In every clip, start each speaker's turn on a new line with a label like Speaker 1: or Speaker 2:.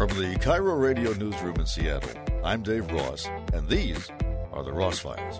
Speaker 1: From the KIRO Radio Newsroom in Seattle, I'm Dave Ross, and these are the Ross Files.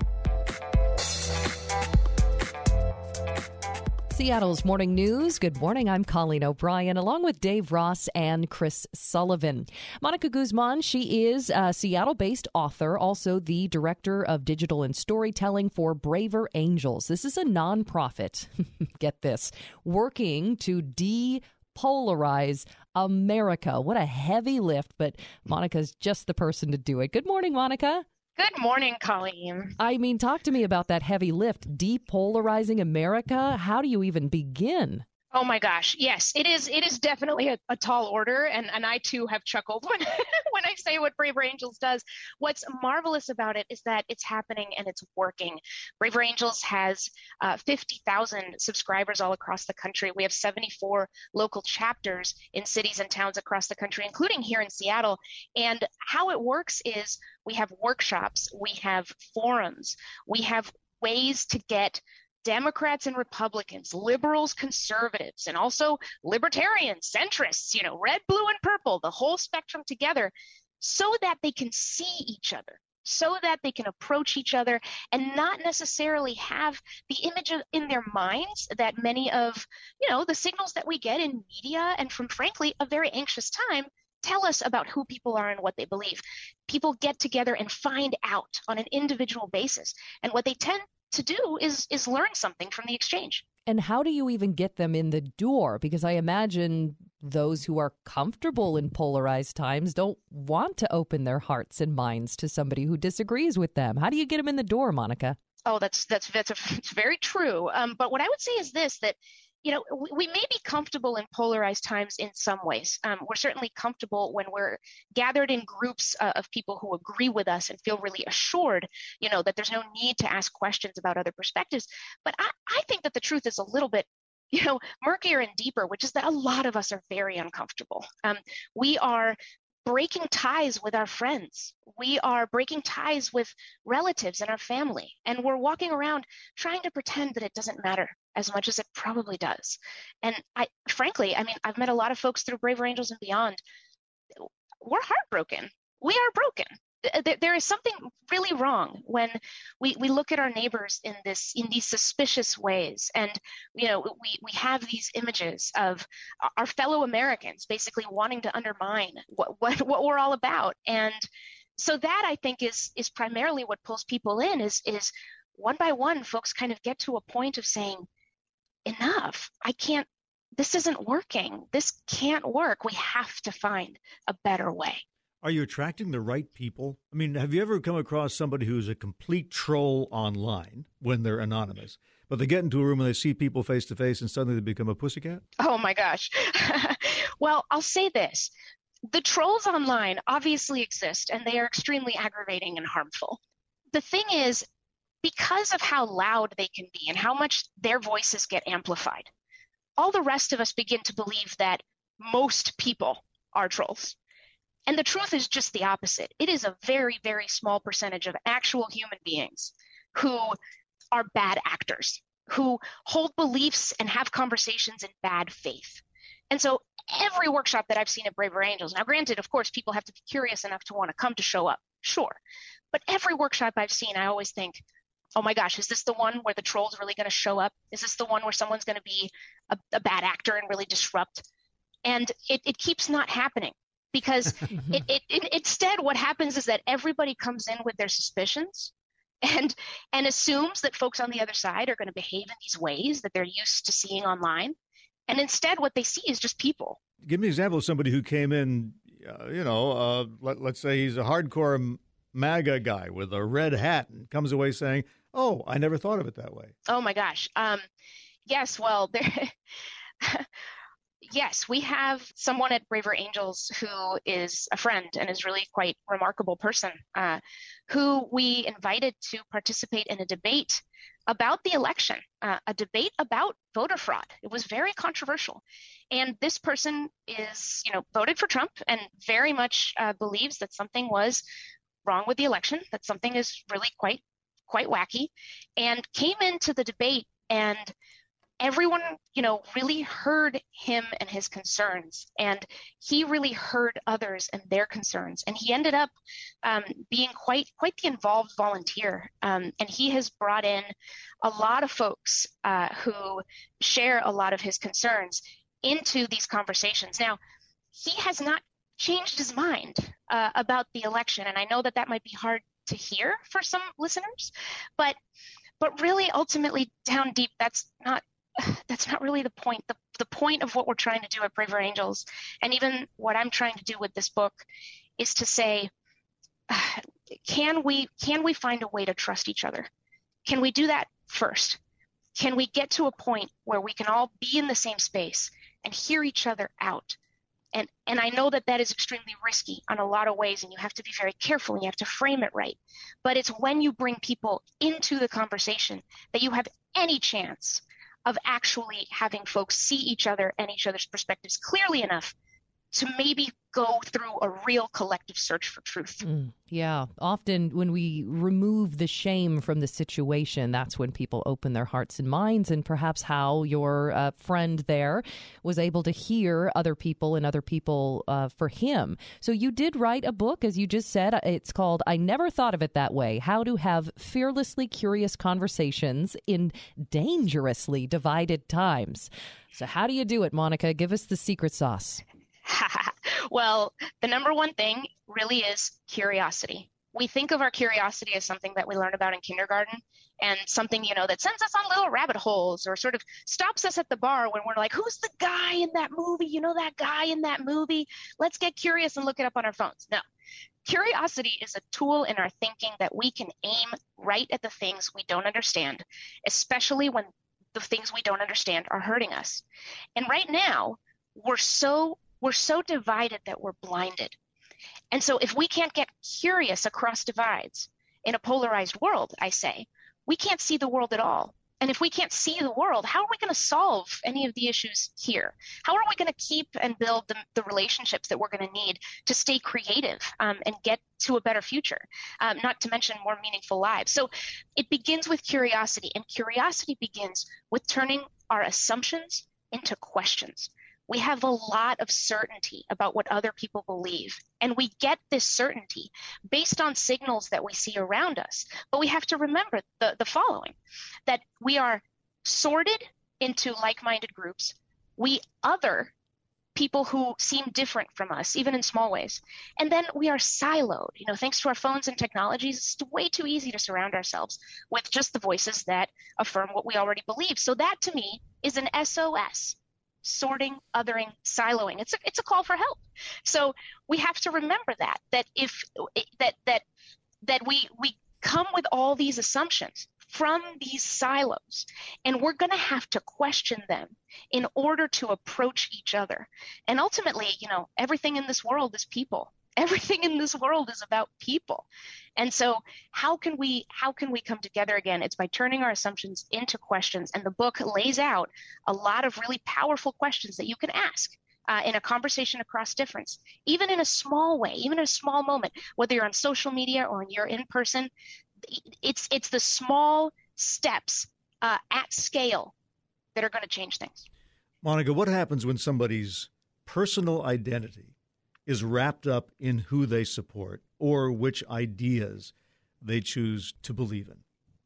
Speaker 2: Seattle's Morning News. Good morning. I'm Colleen O'Brien, along with Dave Ross and Chris Sullivan. Monica Guzman, she is a Seattle based author, also the director of digital and storytelling for Braver Angels. This is a nonprofit, get this, working to depolarize America. What a heavy lift, but Monica's just the person to do it. Good morning, Monica.
Speaker 3: Good morning, Colleen.
Speaker 2: I mean, talk to me about that heavy lift, depolarizing America. How do you even begin?
Speaker 3: Oh my gosh, yes, it is. It is definitely a, a, tall order, and and I too have chuckled when when I say what Braver Angels does. What's marvelous about it is that it's happening and it's working. Braver Angels has uh, 50,000 subscribers all across the country. We have 74 local chapters in cities and towns across the country, including here in Seattle. And how it works is we have workshops, we have forums, we have ways to get Democrats and Republicans, liberals, conservatives, and also libertarians, centrists, you know, red, blue, and purple, the whole spectrum together, so that they can see each other, so that they can approach each other and not necessarily have the image in their minds that many of, you know, the signals that we get in media and from, frankly, a very anxious time tell us about who people are and what they believe. People get together and find out on an individual basis. And what they tend to do is is learn something from the exchange.
Speaker 2: And how do you even get them in the door? Because I imagine those who are comfortable in polarized times don't want to open their hearts and minds to somebody who disagrees with them. How do you get them in the door, Monica?
Speaker 3: Oh, that's that's that's, a, that's very true. Um, but what I would say is this: that you know, we, may be comfortable in polarized times in some ways. Um, we're certainly comfortable when we're gathered in groups uh, of people who agree with us and feel really assured, you know, that there's no need to ask questions about other perspectives. But I, I think that the truth is a little bit you know, murkier and deeper, which is that a lot of us are very uncomfortable. Um, we are breaking ties with our friends. We are breaking ties with relatives and our family. And we're walking around trying to pretend that it doesn't matter as much as it probably does. And I, frankly, I mean, I've met a lot of folks through Braver Angels and beyond. We're heartbroken. We are broken. There is something really wrong when we, we look at our neighbors in this in these suspicious ways, and you know we, we have these images of our fellow Americans basically wanting to undermine what, what, what we're all about, and so that I think is is primarily what pulls people in is is one by one folks kind of get to a point of saying enough. I can't, this isn't working. This can't work. We have to find a better way.
Speaker 4: Are you attracting the right people? I mean, have you ever come across somebody who's a complete troll online when they're anonymous, but they get into a room and they see people face to face and suddenly they become a pussycat?
Speaker 3: Oh my gosh. well, I'll say this the trolls online obviously exist and they are extremely aggravating and harmful. The thing is, because of how loud they can be and how much their voices get amplified, all the rest of us begin to believe that most people are trolls. And the truth is just the opposite. It is a very, very small percentage of actual human beings who are bad actors, who hold beliefs and have conversations in bad faith. And so every workshop that I've seen at Braver Angels, now granted, of course, people have to be curious enough to want to come to show up, sure. But every workshop I've seen, I always think, oh my gosh, is this the one where the troll's really going to show up? Is this the one where someone's going to be a, a, bad actor and really disrupt? And it, it keeps not happening because it, it, it, instead what happens is that everybody comes in with their suspicions and and assumes that folks on the other side are going to behave in these ways that they're used to seeing online. And instead, what they see is just people.
Speaker 4: Give me an example of somebody who came in, uh, you know, uh, let, let's say he's a hardcore MAGA guy with a red hat and comes away saying, Oh, I never thought of it that way.
Speaker 3: Oh my gosh. Um, yes. Well, there. yes, we have someone at Braver Angels who is a friend and is really quite remarkable person, uh, who we invited to participate in a debate about the election, uh, a debate about voter fraud. It was very controversial, and this person is, you know, voted for Trump and very much uh, believes that something was wrong with the election, that something is really quite quite wacky, and came into the debate and everyone, you know, really heard him and his concerns, and he really heard others and their concerns, and he ended up um, being quite quite the involved volunteer. Um, and he has brought in a lot of folks uh, who share a lot of his concerns into these conversations. Now, he has not changed his mind uh, about the election, and I know that that might be hard to hear for some listeners, but but really ultimately down deep that's not that's not really the point. The, the point of what we're trying to do at Braver Angels, and even what I'm trying to do with this book, is to say, can we can we find a way to trust each other? Can we do that first? Can we get to a point where we can all be in the same space and hear each other out? And and I know that that is extremely risky on a lot of ways, and you have to be very careful and you have to frame it right. But it's when you bring people into the conversation that you have any chance of actually having folks see each other and each other's perspectives clearly enough to maybe go through a real collective search for truth. Mm,
Speaker 2: yeah. Often when we remove the shame from the situation, that's when people open their hearts and minds. And perhaps how your uh, friend there was able to hear other people and other people uh, for him. So you did write a book, as you just said. It's called I Never Thought of It That Way How to Have Fearlessly Curious Conversations in Dangerously Divided Times. So, how do you do it, Monica? Give us the secret sauce.
Speaker 3: well, the number one thing really is curiosity. We think of our curiosity as something that we learn about in kindergarten and something, you know, that sends us on little rabbit holes or sort of stops us at the bar when we're like, who's the guy in that movie? You know, that guy in that movie? Let's get curious and look it up on our phones. No. Curiosity is a tool in our thinking that we can aim right at the things we don't understand, especially when the things we don't understand are hurting us. And right now, we're so we're so divided that we're blinded. And so if we can't get curious across divides in a polarized world, I say, we can't see the world at all. And if we can't see the world, how are we going to solve any of the issues here? How are we going to keep and build the, the relationships that we're going to need to stay creative um, and get to a better future, um, not to mention more meaningful lives? So it begins with curiosity, and curiosity begins with turning our assumptions into questions we have a lot of certainty about what other people believe. And we get this certainty based on signals that we see around us. But we have to remember the, the following that we are sorted into like minded groups. We other people who seem different from us, even in small ways. And then we are siloed. You know, thanks to our phones and technologies, it's way too easy to surround ourselves with just the voices that affirm what we already believe. So that to me is an SOS sorting, othering, siloing. It's a, it's a call for help. So we have to remember that that if that that that we we come with all these assumptions from these silos and we're going to have to question them in order to approach each other. And ultimately, you know, everything in this world is people everything in this world is about people. And so how can we how can we come together again? It's by turning our assumptions into questions. And the book lays out a lot of really powerful questions that you can ask uh, in a conversation across difference even in a small way even in a small moment whether you're on social media or you're in person. It's it's the small steps uh, at scale that are going to change things.
Speaker 4: Monica what happens when somebody's personal identity is wrapped up in who they support or which ideas they choose to believe in.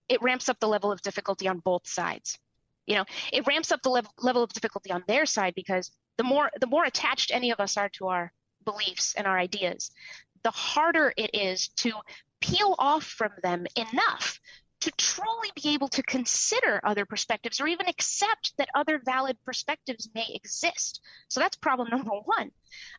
Speaker 3: It ramps up the level of difficulty on both sides. You know, it ramps up the level, level of difficulty on their side because the more the more attached any of us are to our beliefs and our ideas, the harder it is to peel off from them enough to truly be able to consider other perspectives or even accept that other valid perspectives may exist. So that's problem number one.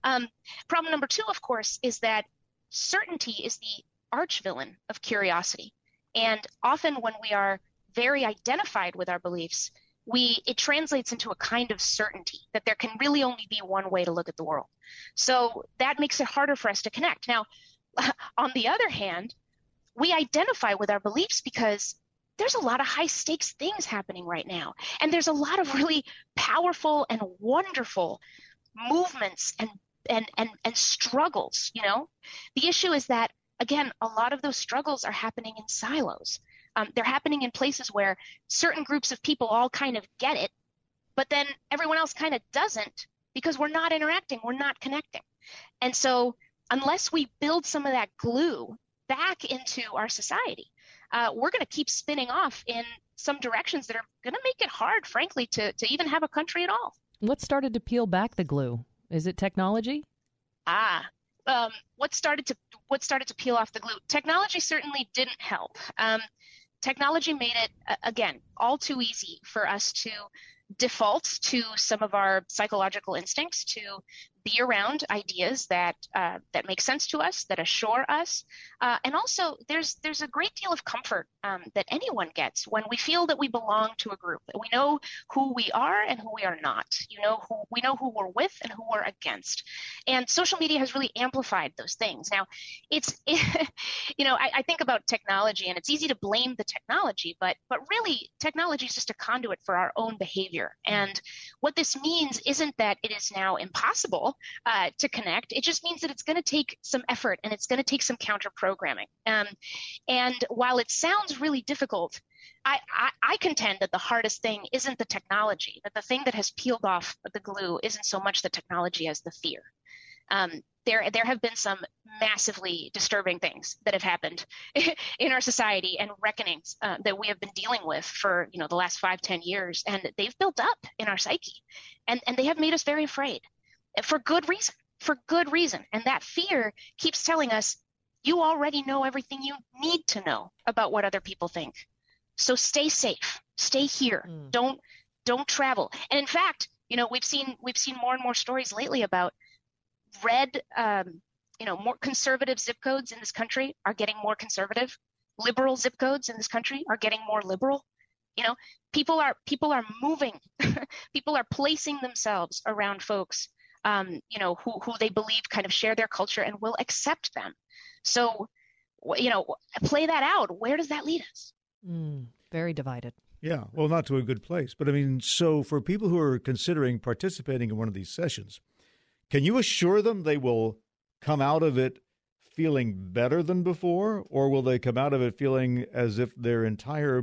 Speaker 3: Um, problem number two, of course, is that certainty is the arch villain of curiosity. And often when we are very identified with our beliefs, we it translates into a kind of certainty that there can really only be one way to look at the world. So that makes it harder for us to connect. Now, on the other hand, we identify with our beliefs because there's a lot of high stakes things happening right now. And there's a lot of really powerful and wonderful movements and and and, and struggles, you know? The issue is that again, a lot of those struggles are happening in silos. Um, they're happening in places where certain groups of people all kind of get it but then everyone else kind of doesn't because we're not interacting, we're not connecting. And so, unless we build some of that glue back into our society, uh, we're going to keep spinning off in some directions that are going to make it hard, frankly, to, to even have a country at all.
Speaker 2: What started to peel back the glue? Is it technology?
Speaker 3: Ah, um, what started to what started to peel off the glue? Technology certainly didn't help. Um, technology made it again all too easy for us to default to some of our psychological instincts to be around ideas that uh, that make sense to us, that assure us, uh, and also there's there's a great deal of comfort um, that anyone gets when we feel that we belong to a group. We know who we are and who we are not. You know who we know who we're with and who we're against, and social media has really amplified those things. Now, it's it, you know I, I think about technology and it's easy to blame the technology, but but really technology is just a conduit for our own behavior. And what this means isn't that it is now impossible uh, to connect. It just means that it's going to take some effort and it's going to take some counter programming. Um, and while it sounds really difficult, I, I, I, contend that the hardest thing isn't the technology, that the thing that has peeled off the glue isn't so much the technology as the fear. Um, there, there have been some massively disturbing things that have happened in our society and reckonings uh, that we have been dealing with for you know the last five, ten years, and they've built up in our psyche, and and they have made us very afraid for good reason, for good reason. And that fear keeps telling us you already know everything you need to know about what other people think. So stay safe, stay here. Mm. Don't don't travel. And in fact, you know, we've seen we've seen more and more stories lately about red um, you know, more conservative zip codes in this country are getting more conservative. Liberal zip codes in this country are getting more liberal. You know, people are people are moving. people are placing themselves around folks um, you know, who, who they believe kind of share their culture and will accept them. So, you know, play that out. Where does that lead us?
Speaker 2: Mm, very divided.
Speaker 4: Yeah, well, not to a good place. But I mean, so for people who are considering participating in one of these sessions, can you assure them they will come out of it feeling better than before, or will they come out of it feeling as if their entire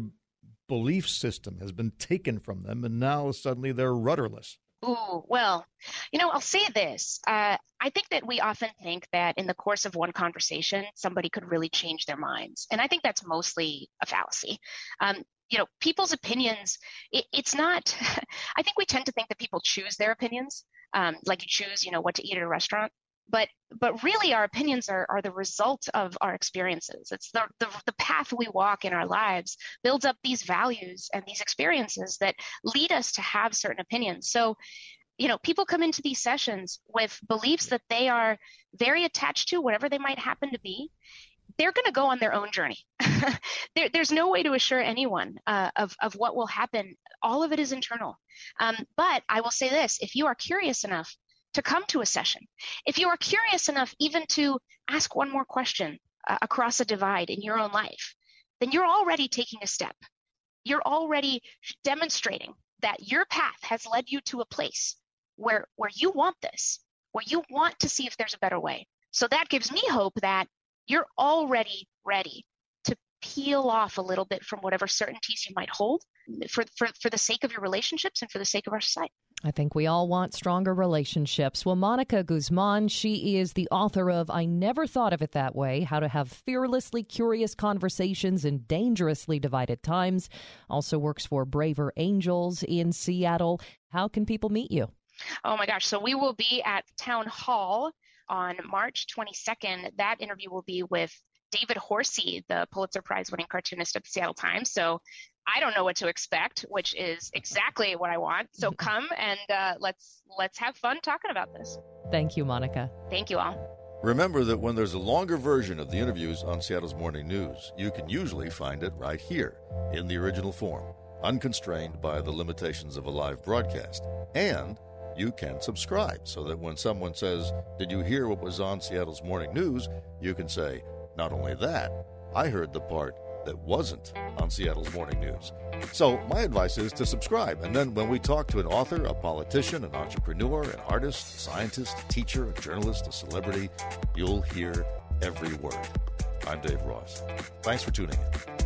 Speaker 4: belief system has been taken from them and now suddenly they're rudderless?
Speaker 3: Ooh, well, you know, I'll say this. Uh, I think that we often think that in the course of one conversation, somebody could really change their minds. And I think that's mostly a fallacy. Um, you know, people's opinions, it, it's not, I think we tend to think that people choose their opinions, um, like you choose, you know, what to eat at a restaurant but but really our opinions are, are the result of our experiences it's the, the, the path we walk in our lives builds up these values and these experiences that lead us to have certain opinions so you know people come into these sessions with beliefs that they are very attached to whatever they might happen to be they're going to go on their own journey. there, there's no way to assure anyone uh, of, of what will happen. All of it is internal. Um, but I will say this if you are curious enough to come to a session. If you are curious enough even to ask one more question uh, across a divide in your own life, then you're already taking a step. You're already demonstrating that your path has led you to a place where where you want this, where you want to see if there's a better way. So that gives me hope that you're already ready to peel off a little bit from whatever certainties you might hold for, for, for the sake of your relationships and for the sake of our society.
Speaker 2: I think we all want stronger relationships. Well, Monica Guzman, she is the author of I Never Thought of It That Way How to Have Fearlessly Curious Conversations in Dangerously Divided Times. Also works for Braver Angels in Seattle. How can people meet you?
Speaker 3: Oh my gosh. So we will be at Town Hall on March 22nd. That interview will be with David Horsey, the Pulitzer Prize winning cartoonist at the Seattle Times. So I don't know what to expect, which is exactly what I want. So come and uh, let's let's have fun talking about this.
Speaker 2: Thank you, Monica.
Speaker 3: Thank you all.
Speaker 1: Remember that when there's a longer version of the interviews on Seattle's Morning News, you can usually find it right here in the original form, unconstrained by the limitations of a live broadcast. And you can subscribe so that when someone says, Did you hear what was on Seattle's Morning News? you can say, Not only that, I heard the part that wasn't on Seattle's morning news. So, my advice is to subscribe. And then when we talk to an author, a politician, an entrepreneur, an artist, a scientist, a teacher, a journalist, a celebrity, you'll hear every word. I'm Dave Ross. Thanks for tuning in.